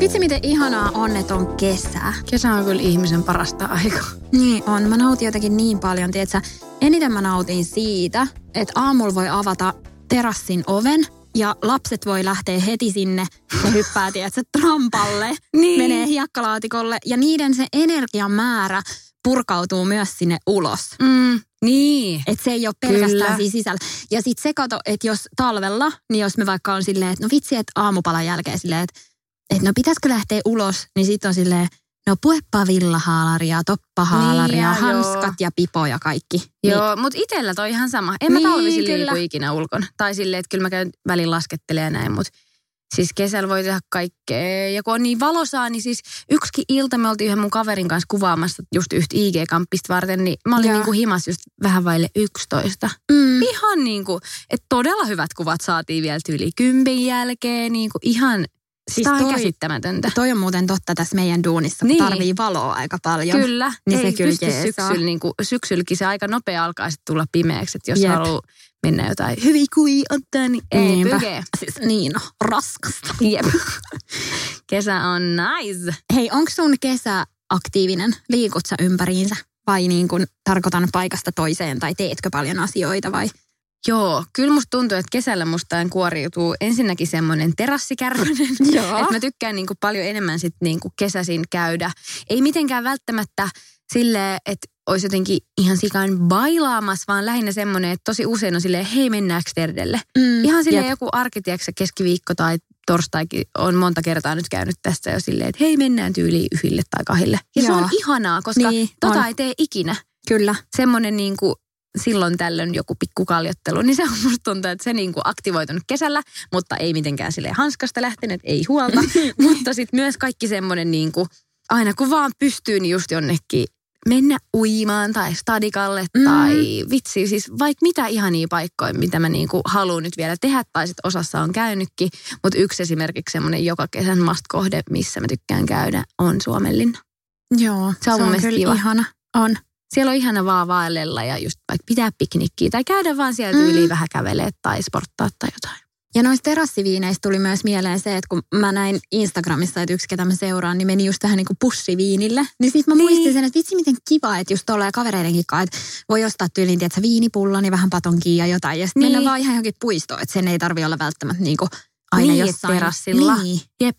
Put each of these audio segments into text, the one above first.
Vitsi miten ihanaa on, että on kesä. Kesä on kyllä ihmisen parasta aikaa. Niin on. Mä nautin jotenkin niin paljon, tietsä. Eniten mä nautin siitä, että aamulla voi avata terassin oven ja lapset voi lähteä heti sinne ja hyppää, tietsä, trampalle, Niin. menee hiekkalaatikolle ja niiden se energian määrä purkautuu myös sinne ulos. Mm, niin. Että se ei ole pelkästään Kyllä. siinä sisällä. Ja sitten se kato, että jos talvella, niin jos me vaikka on silleen, että no vitsi, että aamupalan jälkeen silleen, että, että no pitäisikö lähteä ulos, niin sitten on silleen, no puepa villahaalaria, toppahaalaria, Niin, ja hanskat joo. ja pipo ja kaikki. Niin, Joo, mutta itsellä toi ihan sama. En mä Niin, talvisin kyllä. liiku ikinä ulkona. Tai silleen, että kyllä mä käyn välin laskettelee näin, mutta siis kesällä voi tehdä kaikkea. Ja kun on niin valosaa, niin siis yksikin ilta me oltiin yhden mun kaverin kanssa kuvaamassa just yhtä IG-kamppista varten, niin mä olin Joo. niinku himas just vähän vaille 11. Mm, Ihan niinku, että todella hyvät kuvat saatiin vielä yli kympin jälkeen, niinku ihan, Siis siis on toi- käsittämätöntä. toi on muuten totta tässä meidän duunissa, kun Niin. tarvii valoa aika paljon. Kyllä. Niin se ei kyllä pysty syksyllä, niin kuin, syksylläkin se aika nopea alkaa sitten tulla pimeäksi, että jos Jep. haluaa mennä jotain hyviä kui ottaa, niin ei Niinpä. pykee. Siis niin, no, raskasta. Jep. Kesä on nice. Hei, onko sun kesä aktiivinen? Liikut sä ympäriinsä? Vai niin kuin tarkoitan paikasta toiseen tai teetkö paljon asioita vai? Joo, kyllä musta tuntuu, että kesällä mustaan kuoriutuu ensinnäkin semmoinen terassikärbönen. Joo. että mä tykkään niinku paljon enemmän sit niinku kesäisin käydä. Ei mitenkään välttämättä sille, että olisi jotenkin ihan sikaan bailaamassa, vaan lähinnä semmoinen, että tosi usein on silleen, hei mennäänkö Terdelle? Mm, Ihan silleen jep. joku arkitiekse keskiviikko tai torstaikin on monta kertaa nyt käynyt tässä jo silleen, että hei mennään tyyliin yhdelle tai kahdelle. Ja se Joo. on ihanaa, koska Niin, tota on. ei tee ikinä. Kyllä. Semmoinen niin kuin silloin tällöin joku pikku kaljottelu, niin se on musta tuntuu, että se niin kuin aktivoitunut kesällä, mutta ei mitenkään sille hanskasta lähtenyt, ei huolta. mutta sitten myös kaikki semmoinen niin kuin, aina kun vaan pystyy, niin just jonnekin mennä uimaan tai stadikalle Mm. tai vitsi, siis vaikka mitä ihania paikkoja, mitä mä niinku haluan nyt vielä tehdä tai sit osassa on käynytkin. Mutta yksi esimerkiksi semmoinen joka kesän must-kohde, missä mä tykkään käydä, on Suomenlinna. Joo, Se on mun mielestä kyllä kiva. ihana. On. Siellä on ihana vaan vaellella ja just vaikka pitää piknikkiä tai käydä vaan siellä Mm. tyyliin vähän kävelee tai sporttaa tai jotain. Ja noista terassiviineistä tuli myös mieleen se, että kun mä näin Instagramissa, että yksi ketä mä seuraan, niin meni just tähän niin kuin pussiviinille. Niin sit mä Niin. muistin sen, että vitsi miten kiva, että just tolleen kavereidenkin kanssa, että voi ostaa tyyliin, tiedätkö, viinipullon niin vähän patonkia ja jotain. Ja sitten Niin. mennä vaan ihan johonkin puistoon, että sen ei tarvi olla välttämättä niin kuin aina Niin, jossain. terassilla. Niin. Jep.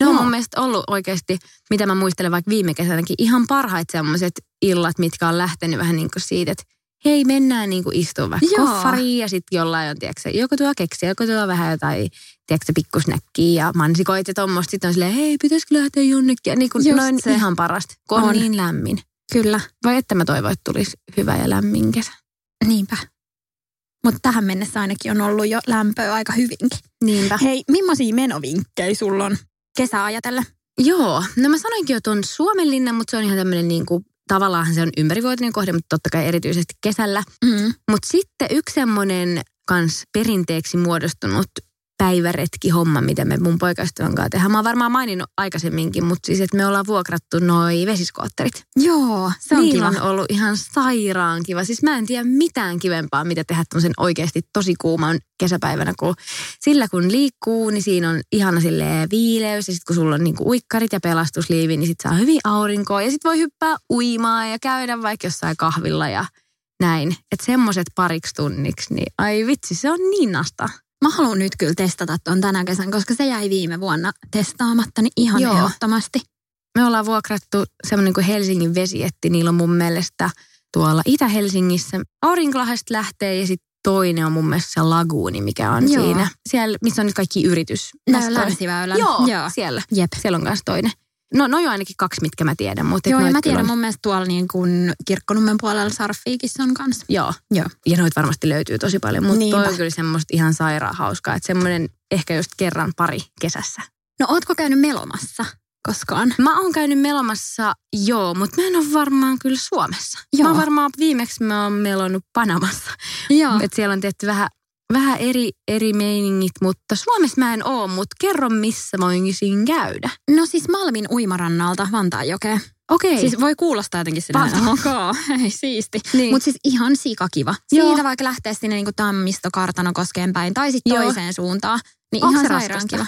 Ne on Joo. mun mielestä ollut oikeasti, mitä mä muistelen vaikka viime kesänäkin, ihan parhaat semmoiset illat, mitkä on lähtenyt vähän niin kuin siitä, että hei mennään niin kuin istua vaikka Joo. koffariin ja sitten jollain on, tiedätkö, joku tuo keksiä, joku tuo vähän jotain, tiedätkö, pikkusnäkkiä ja mansikoit ja tommoista. Sitten on silleen, hei, pitäisikö lähteä jonnekin? Ja niin kuin, noin se. ihan parasta, kun on, On. niin lämmin. Kyllä, Vai että mä toivon, että tulisi hyvä ja lämmin kesä. niinpä. Mutta tähän mennessä ainakin on ollut jo lämpöä aika hyvinkin. Niinpä. Hei, millaisia menovinkkejä sulla on kesää ajatellen? Joo, no mä sanoinkin jo tuon Suomenlinnan, mutta se on ihan tämmöinen niin kuin, tavallaan se on ympärivuotinen kohde, mutta totta kai erityisesti kesällä. Mm. Mutta sitten yksi semmoinen kans perinteeksi muodostunut päiväretki-homma, mitä me mun poikaystävän kanssa tehdään. Mä oon varmaan maininnut aikaisemminkin, mutta siis, että me ollaan vuokrattu noi vesiskootterit. Joo, se on Niillä kiva. on ollut ihan sairaan kiva. Siis mä en tiedä mitään kivempaa, mitä tehdä tämmöisen oikeasti tosi kuuman kesäpäivänä, kun sillä kun liikkuu, niin siinä on ihana silleen viileys. Ja sitten kun sulla on niinku uikkarit ja pelastusliivi, niin sit saa hyvin aurinkoa. Ja sitten voi hyppää uimaan ja käydä vaikka jossain kahvilla ja näin. Että semmoiset pariksi tunniksi, niin ai vitsi, se on niin nasta. Mä haluan nyt kyllä testata tuon tänä kesän, koska se jäi viime vuonna testaamatta, niin ihan Joo. ehdottomasti. Me ollaan vuokrattu semmoinen kuin Helsingin vesietti. Niillä on mun mielestä tuolla Itä-Helsingissä. Aurinkolahesta lähtee ja sitten toinen on mun mielestä se laguuni, mikä on Joo. siinä. Siellä, missä on nyt kaikki yritys. Länsiväylän. Joo, Joo. siellä. Jep. Siellä on myös toinen. No, no jo ainakin kaksi, mitkä mä tiedän. Mutta Joo, ja noit mä tiedän on- mun mielestä tuolla niin kuin Kirkkonummen puolella Sarfiikissa on kanssa. Joo, Joo. ja noita varmasti löytyy tosi paljon, mutta Niinpä. toi on kyllä semmoista ihan sairaan hauskaa, että semmoinen ehkä just kerran pari kesässä. No ootko käynyt melomassa koskaan? Mä oon käynyt melomassa, joo, mutta mä en ole varmaan kyllä Suomessa. Joo. Mä oon varmaan viimeksi mä oon melonnut Panamassa. Joo. Että siellä on tehty vähän, vähän eri, eri meiningit, mutta Suomessa mä en oo, mutta kerro missä voisin käydä. No siis Malmin uimarannalta Vantaanjokeen. Okei. Siis voi kuulostaa jotenkin silleen, Valtava. ok, ei siisti. Niin. Mutta siis ihan sikakiva. Joo. Siitä vaikka lähtee sinne niinku Tammisto, Kartanokoskeen päin tai sitten Joo. toiseen suuntaan. Niin Onko ihan se sairaan kiva.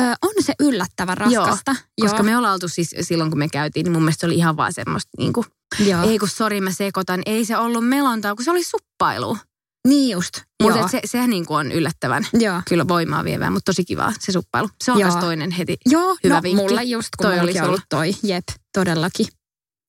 Ö, on se yllättävän Joo, raskasta. Koska me ollaan oltu siis silloin, kun me käytiin, niin mun mielestä se oli ihan vaan semmoista niin kuin, Joo. ei kun sori mä sekoitan, ei se ollut melontaa, kun se oli suppailu. Niin just. Mutta se, se niin kuin on yllättävän Joo. kyllä voimaa vievää, mutta tosi kivaa se suppailu. Se on myös toinen heti. Joo, Hyvä no vinkki. mulla just, kun Toi olisi ollut toi. Jep, todellakin.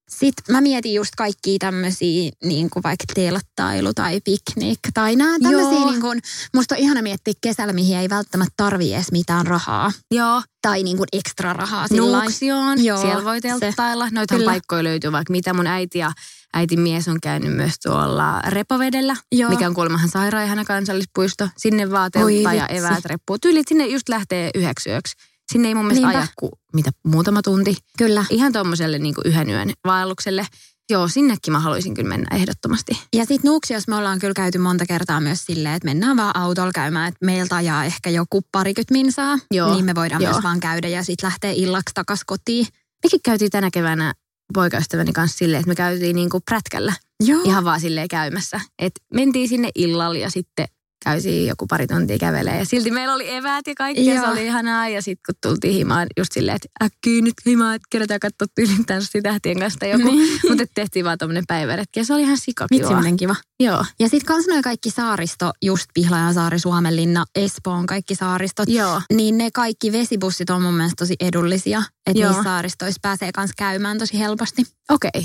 Sitten mä mietin just kaikkia tämmöisiä, niin kuin vaikka telttailu tai piknik tai nää tämmöisiä, Joo. niin kuin, musta on ihana miettiä kesällä, mihin ei välttämättä tarvii edes mitään rahaa. Joo, Tai niin kuin ekstra rahaa sillä. Nuuksioon, Joo, siellä voi telttailla. Kyllä. paikkoja löytyy vaikka mitä. Mun äiti ja äitin mies on käynyt myös tuolla Repovedellä, Joo. mikä on kuolemahan sairaan ihana kansallispuisto. Sinne Oi ja eväät reppuu. Tyylit sinne just lähtee yhdeksi yöksi. Sinne ei mun mielestä Niinpä. aja kuin mitä muutama tunti. Kyllä. Ihan tuommoiselle niin yhden yön vaellukselle. Joo, sinnekin mä haluaisin kyllä mennä ehdottomasti. Ja sitten Nuuksiossa me ollaan kyllä käyty monta kertaa myös silleen, että mennään vaan autolla käymään, että meiltä ajaa ehkä joku parikymmentä minsaa. Joo, Niin me voidaan joo. myös vaan käydä ja sitten lähtee illaksi takas kotiin. Mekin käytiin tänä keväänä poikaystäväni kanssa silleen, että me käytiin niin kuin prätkällä. Joo. ihan vaan silleen käymässä. Et mentiin sinne illalla ja sitten käytiin joku pari tuntia kävelee. Ja silti meillä oli eväät ja kaikki ja se oli ihanaa. Ja sitten kun tultiin himaan just silleen, että äkkyy nyt himaan, että kerätään katsoa tyylin tanssitähtien kanssa joku. Niin. Mutta tehtiin vaan tommonen päiväretki ja se oli ihan Vitsi, sikakiva. miten kiva. Joo, Ja sitten kans noi kaikki saaristo, just Pihlajasaari, Suomenlinna, Espoon kaikki saaristot. joo. Niin ne kaikki vesibussit on mun mielestä tosi edullisia. Että niissä saaristoissa pääsee kans käymään tosi helposti. Okei. Okay.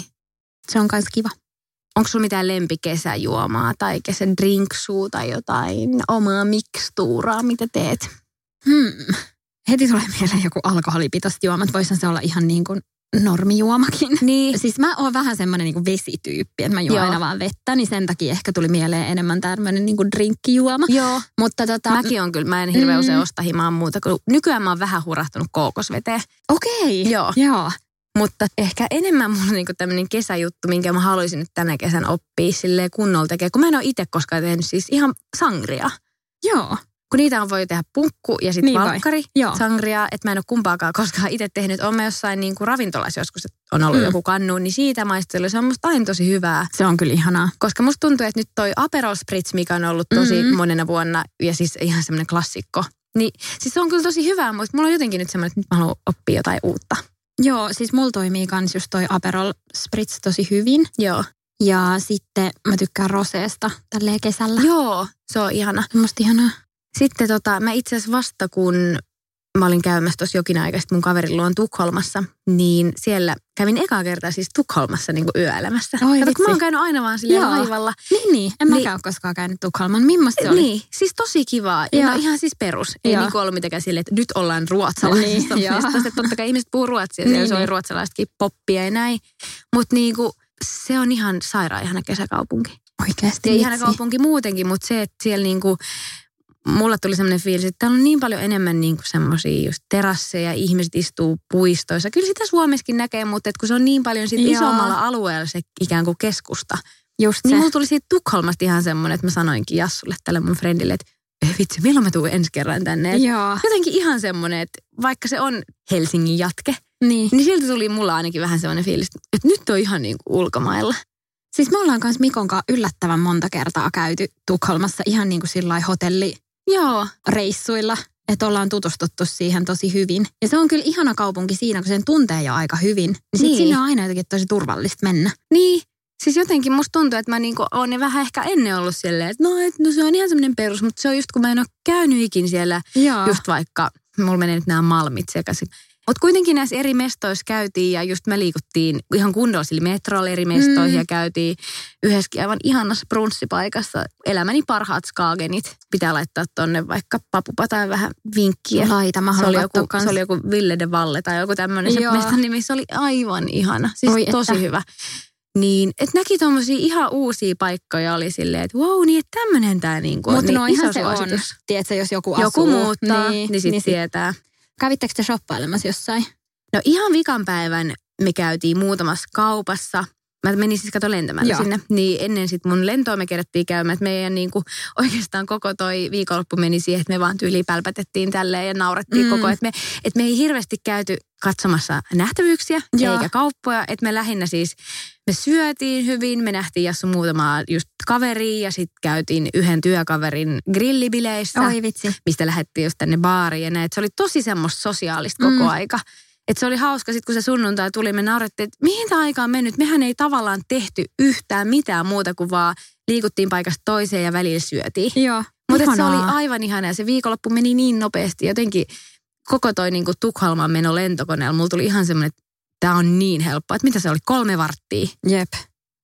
Se on kans kiva. Onko sulla mitään lempikesäjuomaa tai kesän drinksuu tai jotain omaa mikstuuraa, mitä teet? Hmm. Heti tulee mieleen joku alkoholipitoiset juomat. Voisihan se olla ihan niin kuin normijuomakin. Niin. Siis mä oon vähän semmoinen niin vesityyppi, että mä juon Joo. aina vaan vettä, niin sen takia ehkä tuli mieleen enemmän tämmöinen niin kuin drinkkijuoma. Joo. Mutta tota, Mäkin on kyllä, mä en hirveän Mm. usein osta himaan muuta, kun nykyään mä oon vähän hurahtunut kookosveteen. okei. Joo. Joo. Mutta ehkä enemmän mulla on niinku tämmöinen kesäjuttu, minkä mä haluaisin nyt tänä kesän oppia silleen kunnolla tekemään. Kun mä en ole itse koskaan tehnyt siis ihan sangria. Joo. Kun niitä on voi tehdä punkku ja sitten Niin valkkari Joo. sangria. Että mä en ole kumpaakaan koskaan itse tehnyt. Olen mä jossain niinku ravintolassa joskus, että on ollut Mm. joku kannu, niin siitä maistellut. Se on musta aina tosi hyvää. Se on kyllä ihanaa. Koska musta tuntuu, että nyt toi Aperol Spritz, mikä on ollut tosi Mhm. mm. monena vuonna ja siis ihan semmoinen klassikko. Niin siis se on kyllä tosi hyvää, mutta mulla on jotenkin nyt semmoinen, että nyt mä haluan oppia jotain uutta. Joo, siis mulla toimii kans just toi Aperol Spritz tosi hyvin. Joo. Ja sitten mä tykkään roseesta tälleen kesällä. Joo, se on ihana. Musta ihanaa. Sitten tota, mä itse asiassa vasta kun mä olin käymässä tuossa jokin aika sitten mun kaverin luon Tukholmassa, niin siellä kävin ekaa kertaa siis Tukholmassa niin yöelämässä. Oi Kato, kun mä oon käynyt aina vaan silleen Joo. laivalla. Niin, niin. En Niin. mäkään ole koskaan käynyt Tukholman. Millaista se oli? Niin, siis tosi kivaa. Ja no ihan siis perus. Ei Joo. niin ollut mitenkään silleen, että nyt ollaan ruotsalaisista. Niin. Että totta kai ihmiset puhuu ruotsia, Niin, se oli niin. ruotsalaistakin poppia ja näin. Mutta niinku, se on ihan sairaan ihana kesäkaupunki. Oikeasti. Ja ihana kaupunki muutenkin, mutta se, että siellä niinku, mulla tuli semmoinen fiilis, että täällä on niin paljon enemmän niinku semmoisia just terasseja, ihmiset istuu puistoissa. Kyllä sitä Suomessakin näkee, mutta kun se on niin paljon sit Joo. isommalla alueella se ikään kuin keskusta. Just Niin se. mulla tuli siitä Tukholmasta ihan semmoinen, että mä sanoinkin Jassulle, tälle mun friendille, että ei vitsi, milloin mä tuun ensi kerran tänne. Et Joo. Jotenkin ihan semmoinen, että vaikka se on Helsingin jatke, Niin. niin silti tuli mulla ainakin vähän semmoinen fiilis, että nyt on ihan niin kuin ulkomailla. Siis me ollaan kanssa Mikon kanssa yllättävän monta kertaa käyty Tukholmassa ihan niin kuin sillä hotellireissuilla, Joo, että ollaan tutustuttu siihen tosi hyvin. Ja se on kyllä ihana kaupunki siinä, kun sen tuntee jo aika hyvin. Niin sit Niin. sinne on aina jotenkin tosi turvallista mennä. niin. Siis jotenkin musta tuntuu, että mä niinku oon vähän ehkä ennen ollut silleen, että no, et, no se on ihan semmoinen perus, mutta se on just kun mä en ole käynyt ikin siellä, Joo. just vaikka, mulla menee nyt nämä malmit sekaisin. Mutta kuitenkin näissä eri mestoissa käytiin ja just me liikuttiin ihan kunnolla sillä metrolla eri mestoihin mm. ja käytiin yhdessäkin aivan ihanassa brunssipaikassa. Elämäni parhaat skaagenit. Pitää laittaa tonne vaikka papupataan vähän vinkkiä. Laita, mä se oli, joku, kans. se oli joku Ville de Valle tai joku tämmöinen. Se mestan nimi, se oli aivan ihana. Siis Oi, tosi että. hyvä. Niin, että näki tuommoisia ihan uusia paikkoja, oli silleen, että wow, niin että tämmöinen tämä niinku Mutta niin iso se suositus. on. Tiedätkö, jos joku asuu. Joku muuttaa, niin, niin sitten niin tietää. Kävittekö te shoppailemassa jossain? No ihan vikan päivän me käytiin muutamassa kaupassa. Mä menin siis kato lentämällä Joo. sinne. Niin ennen sit mun lentoa me kerättiin käymään. Että meidän niinku, oikeastaan koko toi viikonloppu meni siihen, että me vaan tyyliin pälpätettiin tälleen ja naurettiin mm. koko. Että me, et me ei hirveästi käyty katsomassa nähtävyyksiä Joo. eikä kauppoja. Että me lähinnä siis, me syötiin hyvin. Me nähtiin Jassu muutamaa just kaveria ja sitten käytiin yhden työkaverin grillibileissä. Oi vitsi. Mistä lähdettiin just tänne baariin ja näin. Se oli tosi semmoista sosiaalista koko mm. aika. Että se oli hauska, sitten kun se sunnuntai tuli, me naurettiin, että mihin tämä aika on mennyt. Mehän ei tavallaan tehty yhtään mitään muuta kuin vaan liikuttiin paikasta toiseen ja välillä syötiin. Joo. Mutta se oli aivan ihana ja se viikonloppu meni niin nopeasti. Jotenkin koko toi niinku Tukholman meno lentokoneella, mulla tuli ihan semmoinen, että tämä on niin helppoa. Että mitä se oli, kolme varttia? Jep.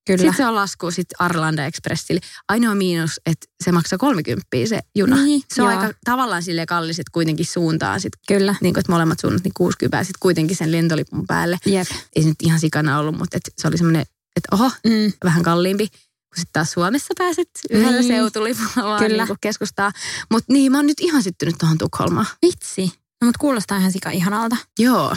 Kyllä. Sitten se on lasku sitten Arlanda Expressille. Ainoa miinus, että se maksaa 30 se juna. Niin, se on joo. aika tavallaan sille kallis, että kuitenkin suuntaan sit, Kyllä. Niin kuin, että molemmat suunnat niin 60 sitten kuitenkin sen lentolipun päälle. Jep. Ei se nyt ihan sikana ollut, mutta et se oli semmoinen, että oho, mm. vähän kalliimpi. Kun sitten taas Suomessa pääset yhdellä niin. seutulipulla vaan Kyllä. Niin keskustaa. Mutta niin, mä oon nyt ihan syttynyt tuohon Tukholmaan. Vitsi. No mutta kuulostaa ihan sika ihanalta. Joo.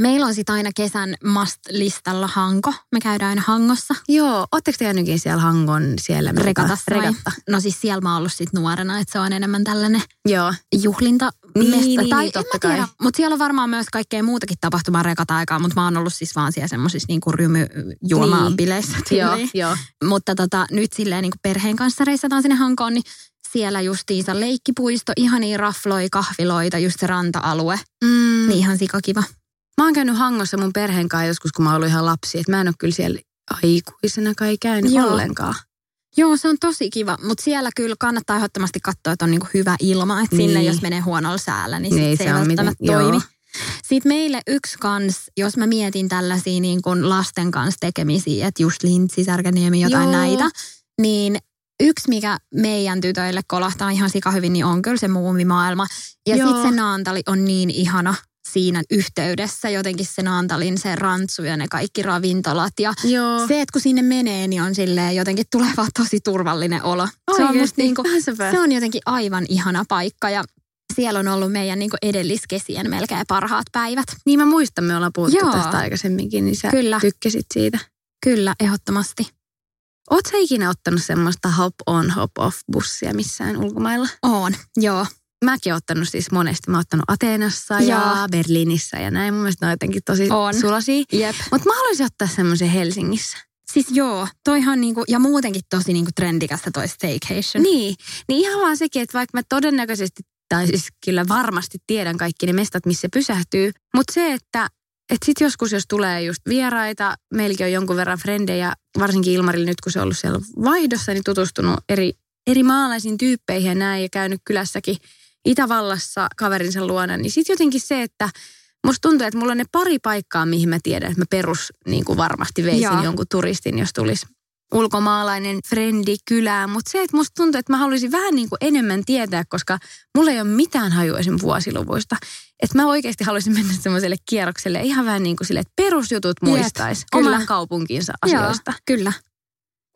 Meillä on sitten aina kesän must-listalla Hanko. Me käydään aina Hangossa. Joo, ootteko te jäänytkin siellä Hangon siellä? Regatassa. Regatta. No siis siellä mä oon ollut sit nuorena, että se on enemmän tällainen Joo. juhlinta. Niin, niin, tai niin, totta kai. Mutta siellä on varmaan myös kaikkea muutakin tapahtumaa regata-aikaa, mutta mä oon ollut siis vaan siellä semmoisissa niinku rymyjuomabileissä. Niin. Joo, joo. Mutta tota, nyt silleen niinku perheen kanssa reissataan sinne Hankoon, niin siellä justiinsa leikkipuisto, ihania rafloi, kahviloita, just se ranta-alue. Mm. Niin ihan sikakiva. Mä oon käynyt Hangossa mun perheen kanssa joskus, kun mä oon ihan lapsi. Että mä en ole kyllä siellä aikuisena kai käynyt Joo. ollenkaan. Joo, se on tosi kiva, mutta siellä kyllä kannattaa ehdottomasti katsoa, että on niinku hyvä ilma. Että niin. sinne jos menee huonolla säällä, niin, niin se, se ei välttämättä miten, toimi. Joo. Sitten meille yksi kans, jos mä mietin tällaisia niin kuin lasten kanssa tekemisiä, että just Lintsi, Särkäniemi, jotain Joo. näitä, niin yksi, mikä meidän tytöille kolahtaa ihan sika hyvin, niin on kyllä se muumimaailma. Ja sitten se Naantali on niin ihana siinä yhteydessä jotenkin se Naantalin se rantsu ja ne kaikki ravintolat. Ja Joo. se, että kun sinne menee, niin on silleen jotenkin tuleva tosi turvallinen olo. Se on, musta niinku, se on jotenkin aivan ihana paikka ja siellä on ollut meidän niinku edelliskesien melkein parhaat päivät. Niin mä muistan, me ollaan puhuttu Joo. tästä aikaisemminkin, niin sä Kyllä. tykkäsit siitä. Kyllä, ehdottomasti. Oot sä ikinä ottanut semmoista hop on, hop off bussia missään ulkomailla? On, joo mäkin ottanut siis monesti. Mä oon ottanut Ateenassa ja, ja Berliinissä ja näin. Mun mielestä ne on jotenkin tosi on. sulasia. Mutta mä haluaisin ottaa semmoisen Helsingissä. Siis joo, toihan niinku, ja muutenkin tosi niinku trendikästä toi staycation. Niin, niin ihan vaan sekin, että vaikka mä todennäköisesti, tai siis kyllä varmasti tiedän kaikki ne mestat, missä se pysähtyy. Mutta se, että et sit joskus, jos tulee just vieraita, meilläkin on jonkun verran frendejä, varsinkin Ilmarille nyt, kun se on ollut siellä vaihdossa, niin tutustunut eri, eri maalaisiin tyyppeihin ja näin, ja käynyt kylässäkin – Itävallassa kaverinsa luona, niin sitten jotenkin se, että musta tuntuu, että mulla on ne pari paikkaa, mihin mä tiedän, että mä perus niin kuin varmasti veisin Joo. jonkun turistin, jos tulisi ulkomaalainen frendi kylään, mutta se, että musta tuntuu, että mä haluaisin vähän niin kuin enemmän tietää, koska mulla ei ole mitään hajua esim. vuosiluvuista. Että mä oikeasti haluaisin mennä semmoiselle kierrokselle ihan vähän niin kuin sille, että perusjutut muistaisi oman kaupunkinsa asioista. Joo, kyllä.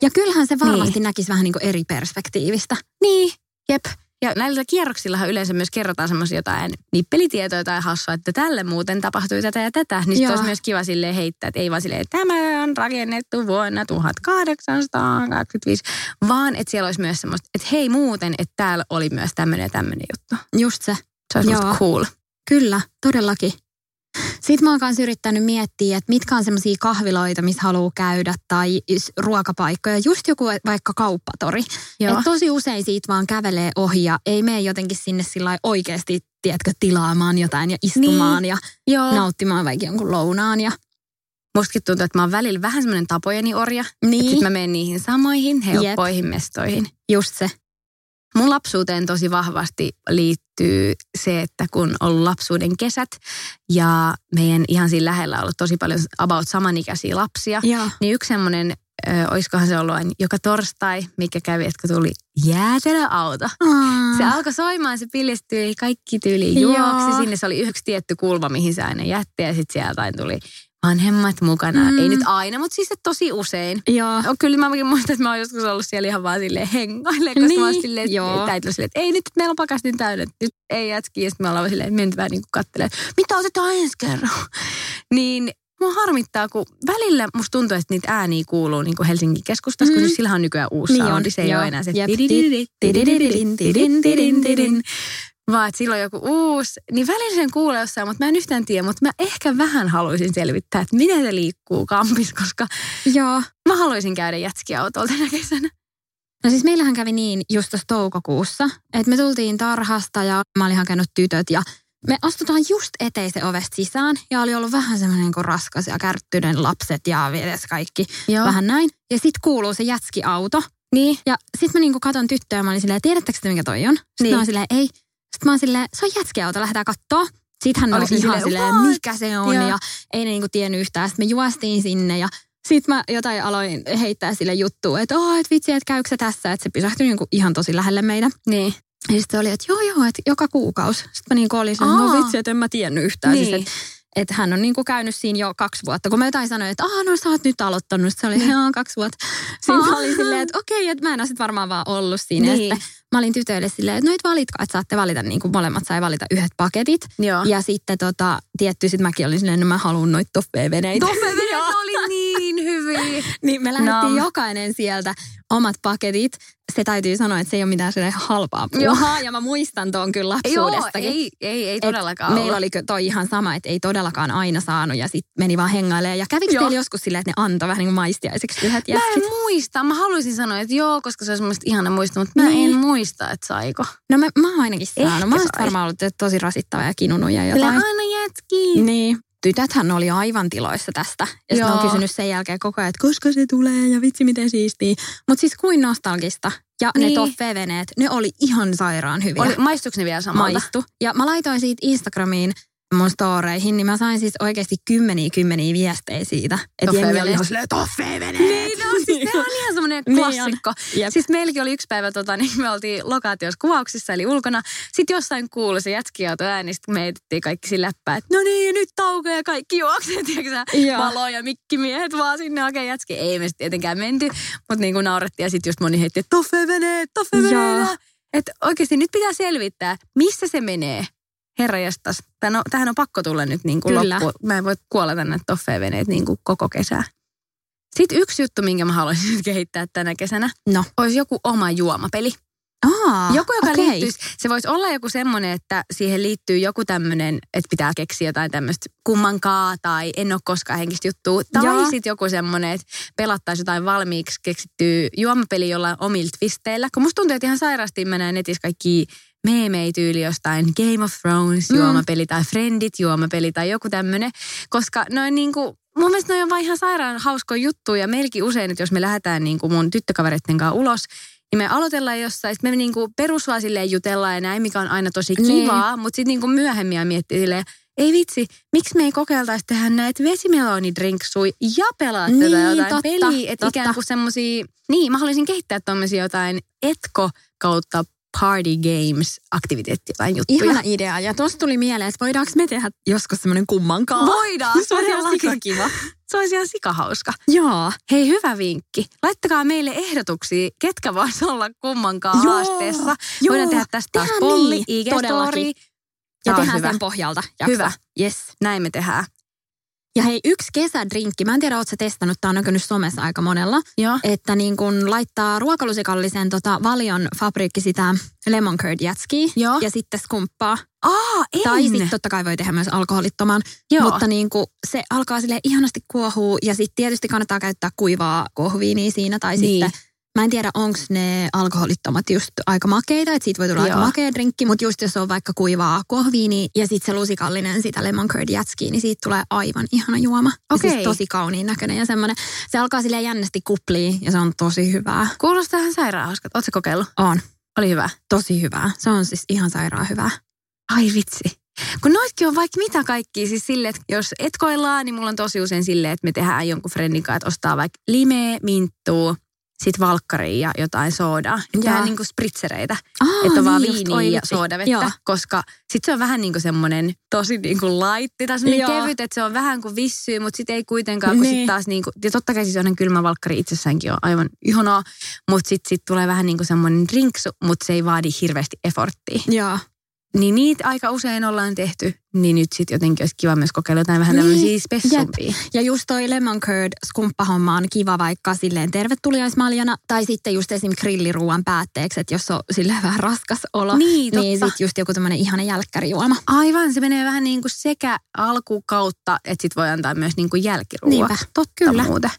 Ja kyllähän se varmasti niin. näkisi vähän niin kuin eri perspektiivistä. Niin, jep. Ja näillä kierroksillahan yleensä myös kerrotaan semmoisia jotain nippelitietoja tai hassua, että tälle muuten tapahtui tätä ja tätä. Niin sitten olisi myös kiva sille heittää, että ei vaan silleen, että tämä on rakennettu vuonna 1825, vaan että siellä olisi myös semmoista, että hei muuten, että täällä oli myös tämmöinen ja tämmöinen juttu. Just se. Se olisi cool. Kyllä, todellakin. Sitten mä oon kanssa yrittänyt miettiä, että mitkä on semmoisia kahviloita, missä haluaa käydä tai ruokapaikkoja. Just joku vaikka kauppatori. Et tosi usein siitä vaan kävelee ohi ja ei mene jotenkin sinne sillä oikeasti, tiedätkö, tilaamaan jotain ja istumaan niin. ja Joo. nauttimaan vaikka jonkun lounaan. Ja... Mustakin tuntuu, että mä oon välillä vähän semmoinen tapojeni orja. Niin. Sitten mä menen niihin samoihin helppoihin Jep. mestoihin. Just se. Mun lapsuuteen tosi vahvasti liittyy se, että kun on ollut lapsuuden kesät ja meidän ihan siinä lähellä on ollut tosi paljon about samanikäisiä lapsia, ja. niin yksi semmoinen oiskohan se ollut aina joka torstai, mikä kävi, että kun tuli jäätelöauto. Mm. Se alkoi soimaan, se pillistyi, kaikki tyyli juoksi. Joo. Sinne se oli yksi tietty kulma, mihin se aina jätti ja sitten sieltä tuli vanhemmat mukana. Mm. Ei nyt aina, mutta siis tosi usein. Joo. No, kyllä mäkin muistan, että mä oon joskus ollut siellä ihan vaan silleen hengaille, koska niin. mä oon silleen, Joo. Että, silleen, että ei nyt, meillä on pakastin täynnä, nyt ei jätki. Ja sitten me ollaan silleen, että vähän niin kuin kattelemaan, mitä otetaan ensi kerran. niin mua harmittaa, kun välillä musta tuntuu, että niitä ääniä kuuluu niin kuin Helsingin keskustassa, mm. kun sillä on nykyään uusi niin soundi. Se ei ole enää se vaan että silloin joku uusi, niin välillä sen kuulee jossain, mutta mä en yhtään tiedä, mutta mä ehkä vähän haluaisin selvittää, että miten se liikkuu kampis, koska Joo. mä haluaisin käydä jätskiautolta tänä kesänä. No siis meillähän kävi niin just tuossa toukokuussa, että me tultiin tarhasta ja mä olin hakenut tytöt ja me astutaan just eteisen ovesta sisään ja oli ollut vähän semmoinen niin raskas ja kärttyinen lapset ja vietes kaikki. Joo. Vähän näin. Ja sitten kuuluu se jätskiauto. Niin. Ja sitten mä niinku katon tyttöä ja mä olin silleen, tiedättekö te mikä toi on? Sitten niin. mä olin silleen, ei. Sitten mä oon silleen, se on jätskiauto, lähdetään kattoo. Sitten hän oli ihan silleen, mikä se on ja, ja ei ne niinku tiennyt yhtään. Sitten me juostiin sinne ja sitten mä jotain aloin heittää sille juttua, että oh, et vitsi, että käykö se tässä, että se pysähtyi niinku ihan tosi lähelle meidän. Niin. Ja sitten oli, että joo joo, että joka kuukausi. Sitten mä niin olin että no vitsi, että en mä tiennyt yhtään. Siis, niin. Siis, että että hän on niin kuin käynyt siinä jo kaksi vuotta. Kun mä jotain sanoin, että ah, no sä oot nyt aloittanut. Se oli, ihan kaksi vuotta. Sitten mä olin silleen, että okei, okay, että mä en ole sit varmaan vaan ollut siinä. Niin. Ja sitten mä olin tytöille silleen, että no et valitko, että saatte valita, niin kuin molemmat sai valita yhdet paketit. Joo. Ja sitten tota, tietty, sitten mäkin olin silleen, että no mä haluan noita toffeeveneitä. Toffeeveneitä oli niin hyviä. niin me lähdettiin no. jokainen sieltä omat paketit se täytyy sanoa, että se ei ole mitään halpaa puuhaa. Ja mä muistan tuon kyllä lapsuudestakin. Joo, ei, ei, ei todellakaan Meillä oli toi ihan sama, että ei todellakaan aina saanut ja sitten meni vaan hengailemaan. Ja kävikö teillä joskus silleen, että ne antoi vähän niin kuin maistiaiseksi yhdet jäskit? Mä en muista. Mä haluaisin sanoa, että joo, koska se olisi musta ihana muista, mutta mä niin. en muista, että saiko. No mä, mä oon ainakin saanut. Mä oon varmaan ollut tosi rasittava ja kinunut ja jotain. aina jätki. Niin tytöthän oli aivan tiloissa tästä. Ja sitten on kysynyt sen jälkeen koko ajan, että koska se tulee ja vitsi miten siistiä. Mutta siis kuin nostalgista. Ja niin. ne toffeveneet, ne oli ihan sairaan hyviä. Oli, maistuiko ne vielä samalta? Maistu. Ja mä laitoin siitä Instagramiin mun storeihin, niin mä sain siis oikeasti kymmeniä kymmeniä viestejä siitä. Että jengi oli ihan silleen. Niin, no, siis ne on ihan semmoinen niin klassikko. Niin siis meilläkin oli yksi päivä, tota, niin me oltiin lokaatiossa kuvauksissa, eli ulkona. Sitten jossain kuului se jätskiauto ääni, sitten me heitettiin kaikki sillä läppää, että no niin, nyt tauko ja kaikki juokset, ja valo ja mikkimiehet vaan sinne hakee jätski. Ei me sitten tietenkään menty, mutta niin kuin naurettiin ja sitten just moni heitti, että toffeveneet, toffeveneet. Että oikeasti nyt pitää selvittää, missä se menee herra tähän on, tähän on pakko tulla nyt niin kuin loppu. Mä en voi kuolla tänne toffeeveneet niin kuin koko kesää. Sitten yksi juttu, minkä mä haluaisin nyt kehittää tänä kesänä, no. olisi joku oma juomapeli. Aa, joku, joka okay. liittyisi, se voisi olla joku semmoinen, että siihen liittyy joku tämmöinen, että pitää keksiä jotain tämmöistä kummankaa tai en ole koskaan henkistä juttua. Tai sitten joku semmoinen, että pelattaisi jotain valmiiksi keksittyä juomapeli jollain omilta twisteillä. Kun musta tuntuu, että ihan sairaasti menee netissä kaikki meemei-tyyli jostain Game of Thrones mm. juomapeli tai Friendit juomapeli tai joku tämmöinen. Koska noin niin kuin, mun mielestä ne on vaan ihan sairaan hauskoja juttuja ja meilläkin usein, että jos me lähdetään niin kuin mun tyttökavereiden kanssa ulos, niin me aloitellaan jossain, sitten me niinku perusvaa silleen jutellaan ja näin, mikä on aina tosi kivaa, niin. mutta sitten niinku myöhemmin miettii silleen, ei vitsi, miksi me ei kokeiltaisi tehdä näitä vesimelonidrinksui ja pelata Niin, tätä jotain totta, peliä. Että ikään kuin semmosia, niin mä haluaisin kehittää tommosia jotain etko kautta party games aktiviteetti jotain juttuja. Ihana idea. Ja tuossa tuli mieleen, että voidaanko me tehdä joskus semmoinen kummankaan. Voidaan, se on ihan Todellakin. kiva. Se olisi ihan sikahauska. Joo. Hei, hyvä vinkki. Laittakaa meille ehdotuksia, ketkä vois olla kummankaan Joo, haasteessa. joo. Voidaan tehdä tästä taas Tehdään polli, niin, IG-story. Ja tehdään hyvä. sen pohjalta jakso. Hyvä. Yes. Näin me tehdään. Ja hei, yksi kesädrinkki, mä en tiedä, ootko sä testannut, tää on näkynyt somessa aika monella, Joo. että niin kun laittaa ruokalusikallisen tota valion fabriikki sitä lemon curd jätskiä Joo. ja sitten skumppaa. Aa, en. Tai sitten totta kai voi tehdä myös alkoholittoman, Joo. mutta niin kuin se alkaa sille ihanasti kuohua ja sitten tietysti kannattaa käyttää kuivaa kohviinia siinä tai Niin. sitten Mä en tiedä, onko ne alkoholittomat just aika makeita, että siitä voi tulla aika Joo. makea drinkki, mutta just jos on vaikka kuivaa kohviini ja sitten se lusikallinen sitä lemon curd jätskiä, niin siitä tulee aivan ihana juoma. Ja Okei. siis tosi kauniin näköinen ja semmoinen, se alkaa sille jännästi kupliin ja se on tosi hyvää. Kuulostaa ihan sairaan hauskaa. Ootko kokeillut? On, Oli hyvä. tosi hyvää. Se on siis ihan sairaan hyvää. Ai vitsi. Kun noitkin on vaikka mitä kaikki, siis silleen, että jos etkoillaan, niin mulla on tosi usein silleen, että me tehdään jonkun friendin kanssa, että ostaa vaikka limeä, minttua, sit valkkaria ja jotain soodaa. Tehdään Joo. niinku spritsereitä, Aa, että on vaan niin viiniä ja soodavettä, Joo. koska sit se on vähän niinku semmonen tosi niinku laitti tai semmonen Joo. kevyt, että se on vähän kuin vissyy, mutta sit ei kuitenkaan, kun Niin. sit taas niinku, ja totta kai siis on kylmä valkkari itsessäänkin on aivan ihanaa, mutta sit, sit tulee vähän niinku semmonen drinksu, mutta se ei vaadi hirveästi efforttia. Joo. Niin niitä aika usein ollaan tehty, niin nyt sitten jotenkin olisi kiva myös kokeilla jotain vähän Niin, tämmöisiä spessumpia. Ja just toi lemon curd skumppahomma on kiva vaikka silleen tervetuliaismaljana tai sitten just esim. grilliruuan päätteeksi, että jos on silleen vähän raskas olo, Niin, niin totta. sit just joku tämmönen ihana jälkkärijuoma. Aivan, se menee vähän niin kuin sekä alkukautta, että sit voi antaa myös niin kuin jälkiruuaksi. Niinpä, Totta kyllä. muuten.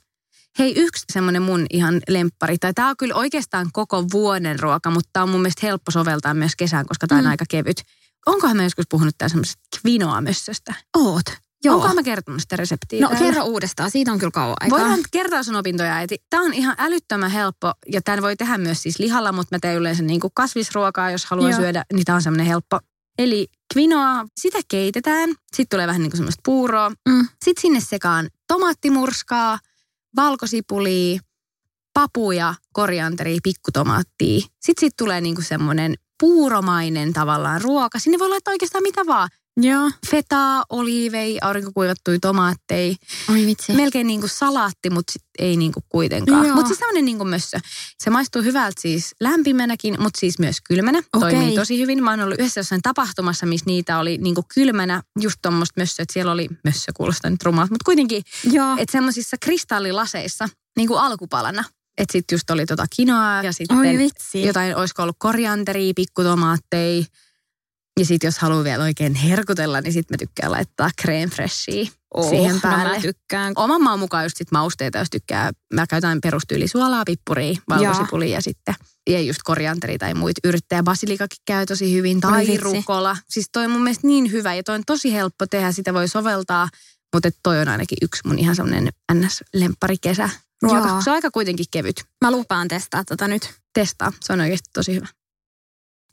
Hei, yksi semmoinen mun ihan lemppari, tai tämä on kyllä oikeastaan koko vuoden ruoka, mutta tämä on mun mielestä helppo soveltaa myös kesään, koska tämä on Mm. aika kevyt. Onkohan mä joskus puhunut tää semmoisesta quinoa-mössöstä? Oot. Joo. Onkohan mä kertonut sitä reseptiä? No täällä? kerro uudestaan, siitä on kyllä kauan aikaa. Voidaan kertoa sun opintoja, äiti. Tämä on ihan älyttömän helppo ja tämän voi tehdä myös siis lihalla, mutta mä teen yleensä niin kuin kasvisruokaa, jos haluan Joo. syödä, niin tämä on semmoinen helppo. Eli quinoa, sitä keitetään, sitten tulee vähän niin kuin semmoista puuroa. Mm. Sitten sinne sekaan tomaattimurskaa, valkosipulia, papuja, korianteria, pikkutomaattia. Sitten siitä tulee niin kuin semmoinen puuromainen tavallaan ruoka. Sinne voi laittaa oikeastaan mitä vaan. Joo. Fetaa, oliivei, aurinkokuivattuja tomaatteja. Oi vitsi. Melkein niin kuin salaatti, mutta sit ei niin kuin kuitenkaan. Mutta siis tämmöinen niin kuin mössö. Se maistuu hyvältä siis lämpimänäkin, mutta siis myös kylmänä. Okei. Toimii tosi hyvin. Mä oon ollut yhdessä jossain tapahtumassa, missä niitä oli niin kuin kylmänä just tuommoista mössöä. Että siellä oli, mössö kuulostaa nyt rumalta, mutta kuitenkin, että semmoisissa kristallilaseissa niin kuin alkupalana. Että sitten just oli tota kinoa ja sitten Oi vitsi. jotain, olisiko ollut korianteria, pikkutomaatteja. Ja sitten jos haluaa vielä oikein herkutella, niin sitten mä tykkään laittaa creme freshia Oh, siihen No päälle. mä tykkään. Oman maan mukaan just sit mausteita, jos tykkää. Mä käytän perustyyli suolaa, pippuria, valkosipulia ja sitten ja just korianteri tai muita yrttejä. Basilikakin käy tosi hyvin. Tai vitsi. rukola. Siis toi on mun mielestä niin hyvä ja toi on tosi helppo tehdä. Sitä voi soveltaa. Mutta toi on ainakin yksi mun ihan semmoinen ns-lemppari kesä. Ruoka. Joo. Se on aika kuitenkin kevyt. Mä lupaan testaa tota nyt. Testaa. Se on oikeasti tosi hyvä.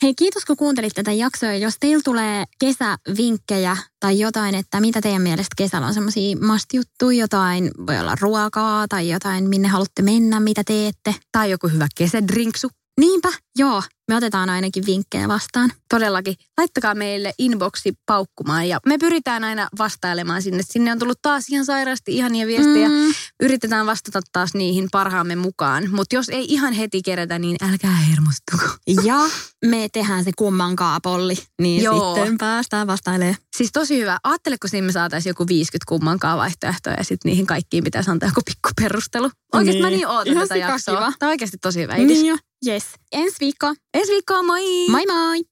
Hei, kiitos kun kuuntelit tätä jaksoa. Jos teillä tulee kesävinkkejä tai jotain, että mitä teidän mielestä kesällä on semmoisia must-juttuja, jotain, voi olla ruokaa tai jotain, minne haluatte mennä, mitä teette. Tai joku hyvä kesädrinksu. Niinpä, joo, me otetaan ainakin vinkkejä vastaan. Todellakin. Laittakaa meille inboxi paukkumaan ja me pyritään aina vastailemaan sinne. Sinne on tullut taas ihan sairaasti ihania viestejä. Mm. Yritetään vastata taas niihin parhaamme mukaan. Mutta jos ei ihan heti kerätä, niin älkää hermostuko. ja me tehdään se kummankaa polli, niin Joo. sitten päästään vastailemaan. Siis tosi hyvä. Ajattele, kun siinä me saataisiin joku 50 kummankaan vaihtoehtoja ja sitten niihin kaikkiin pitäisi antaa joku pikku perustelu. Oikeasti Niin. mä niin ootan Ihan tätä jaksoa. kiva. Tämä on oikeasti tosi hyvä idis. Niin jo, yes. Ensi viikko. Ensi viikkoon, moi! Moi moi!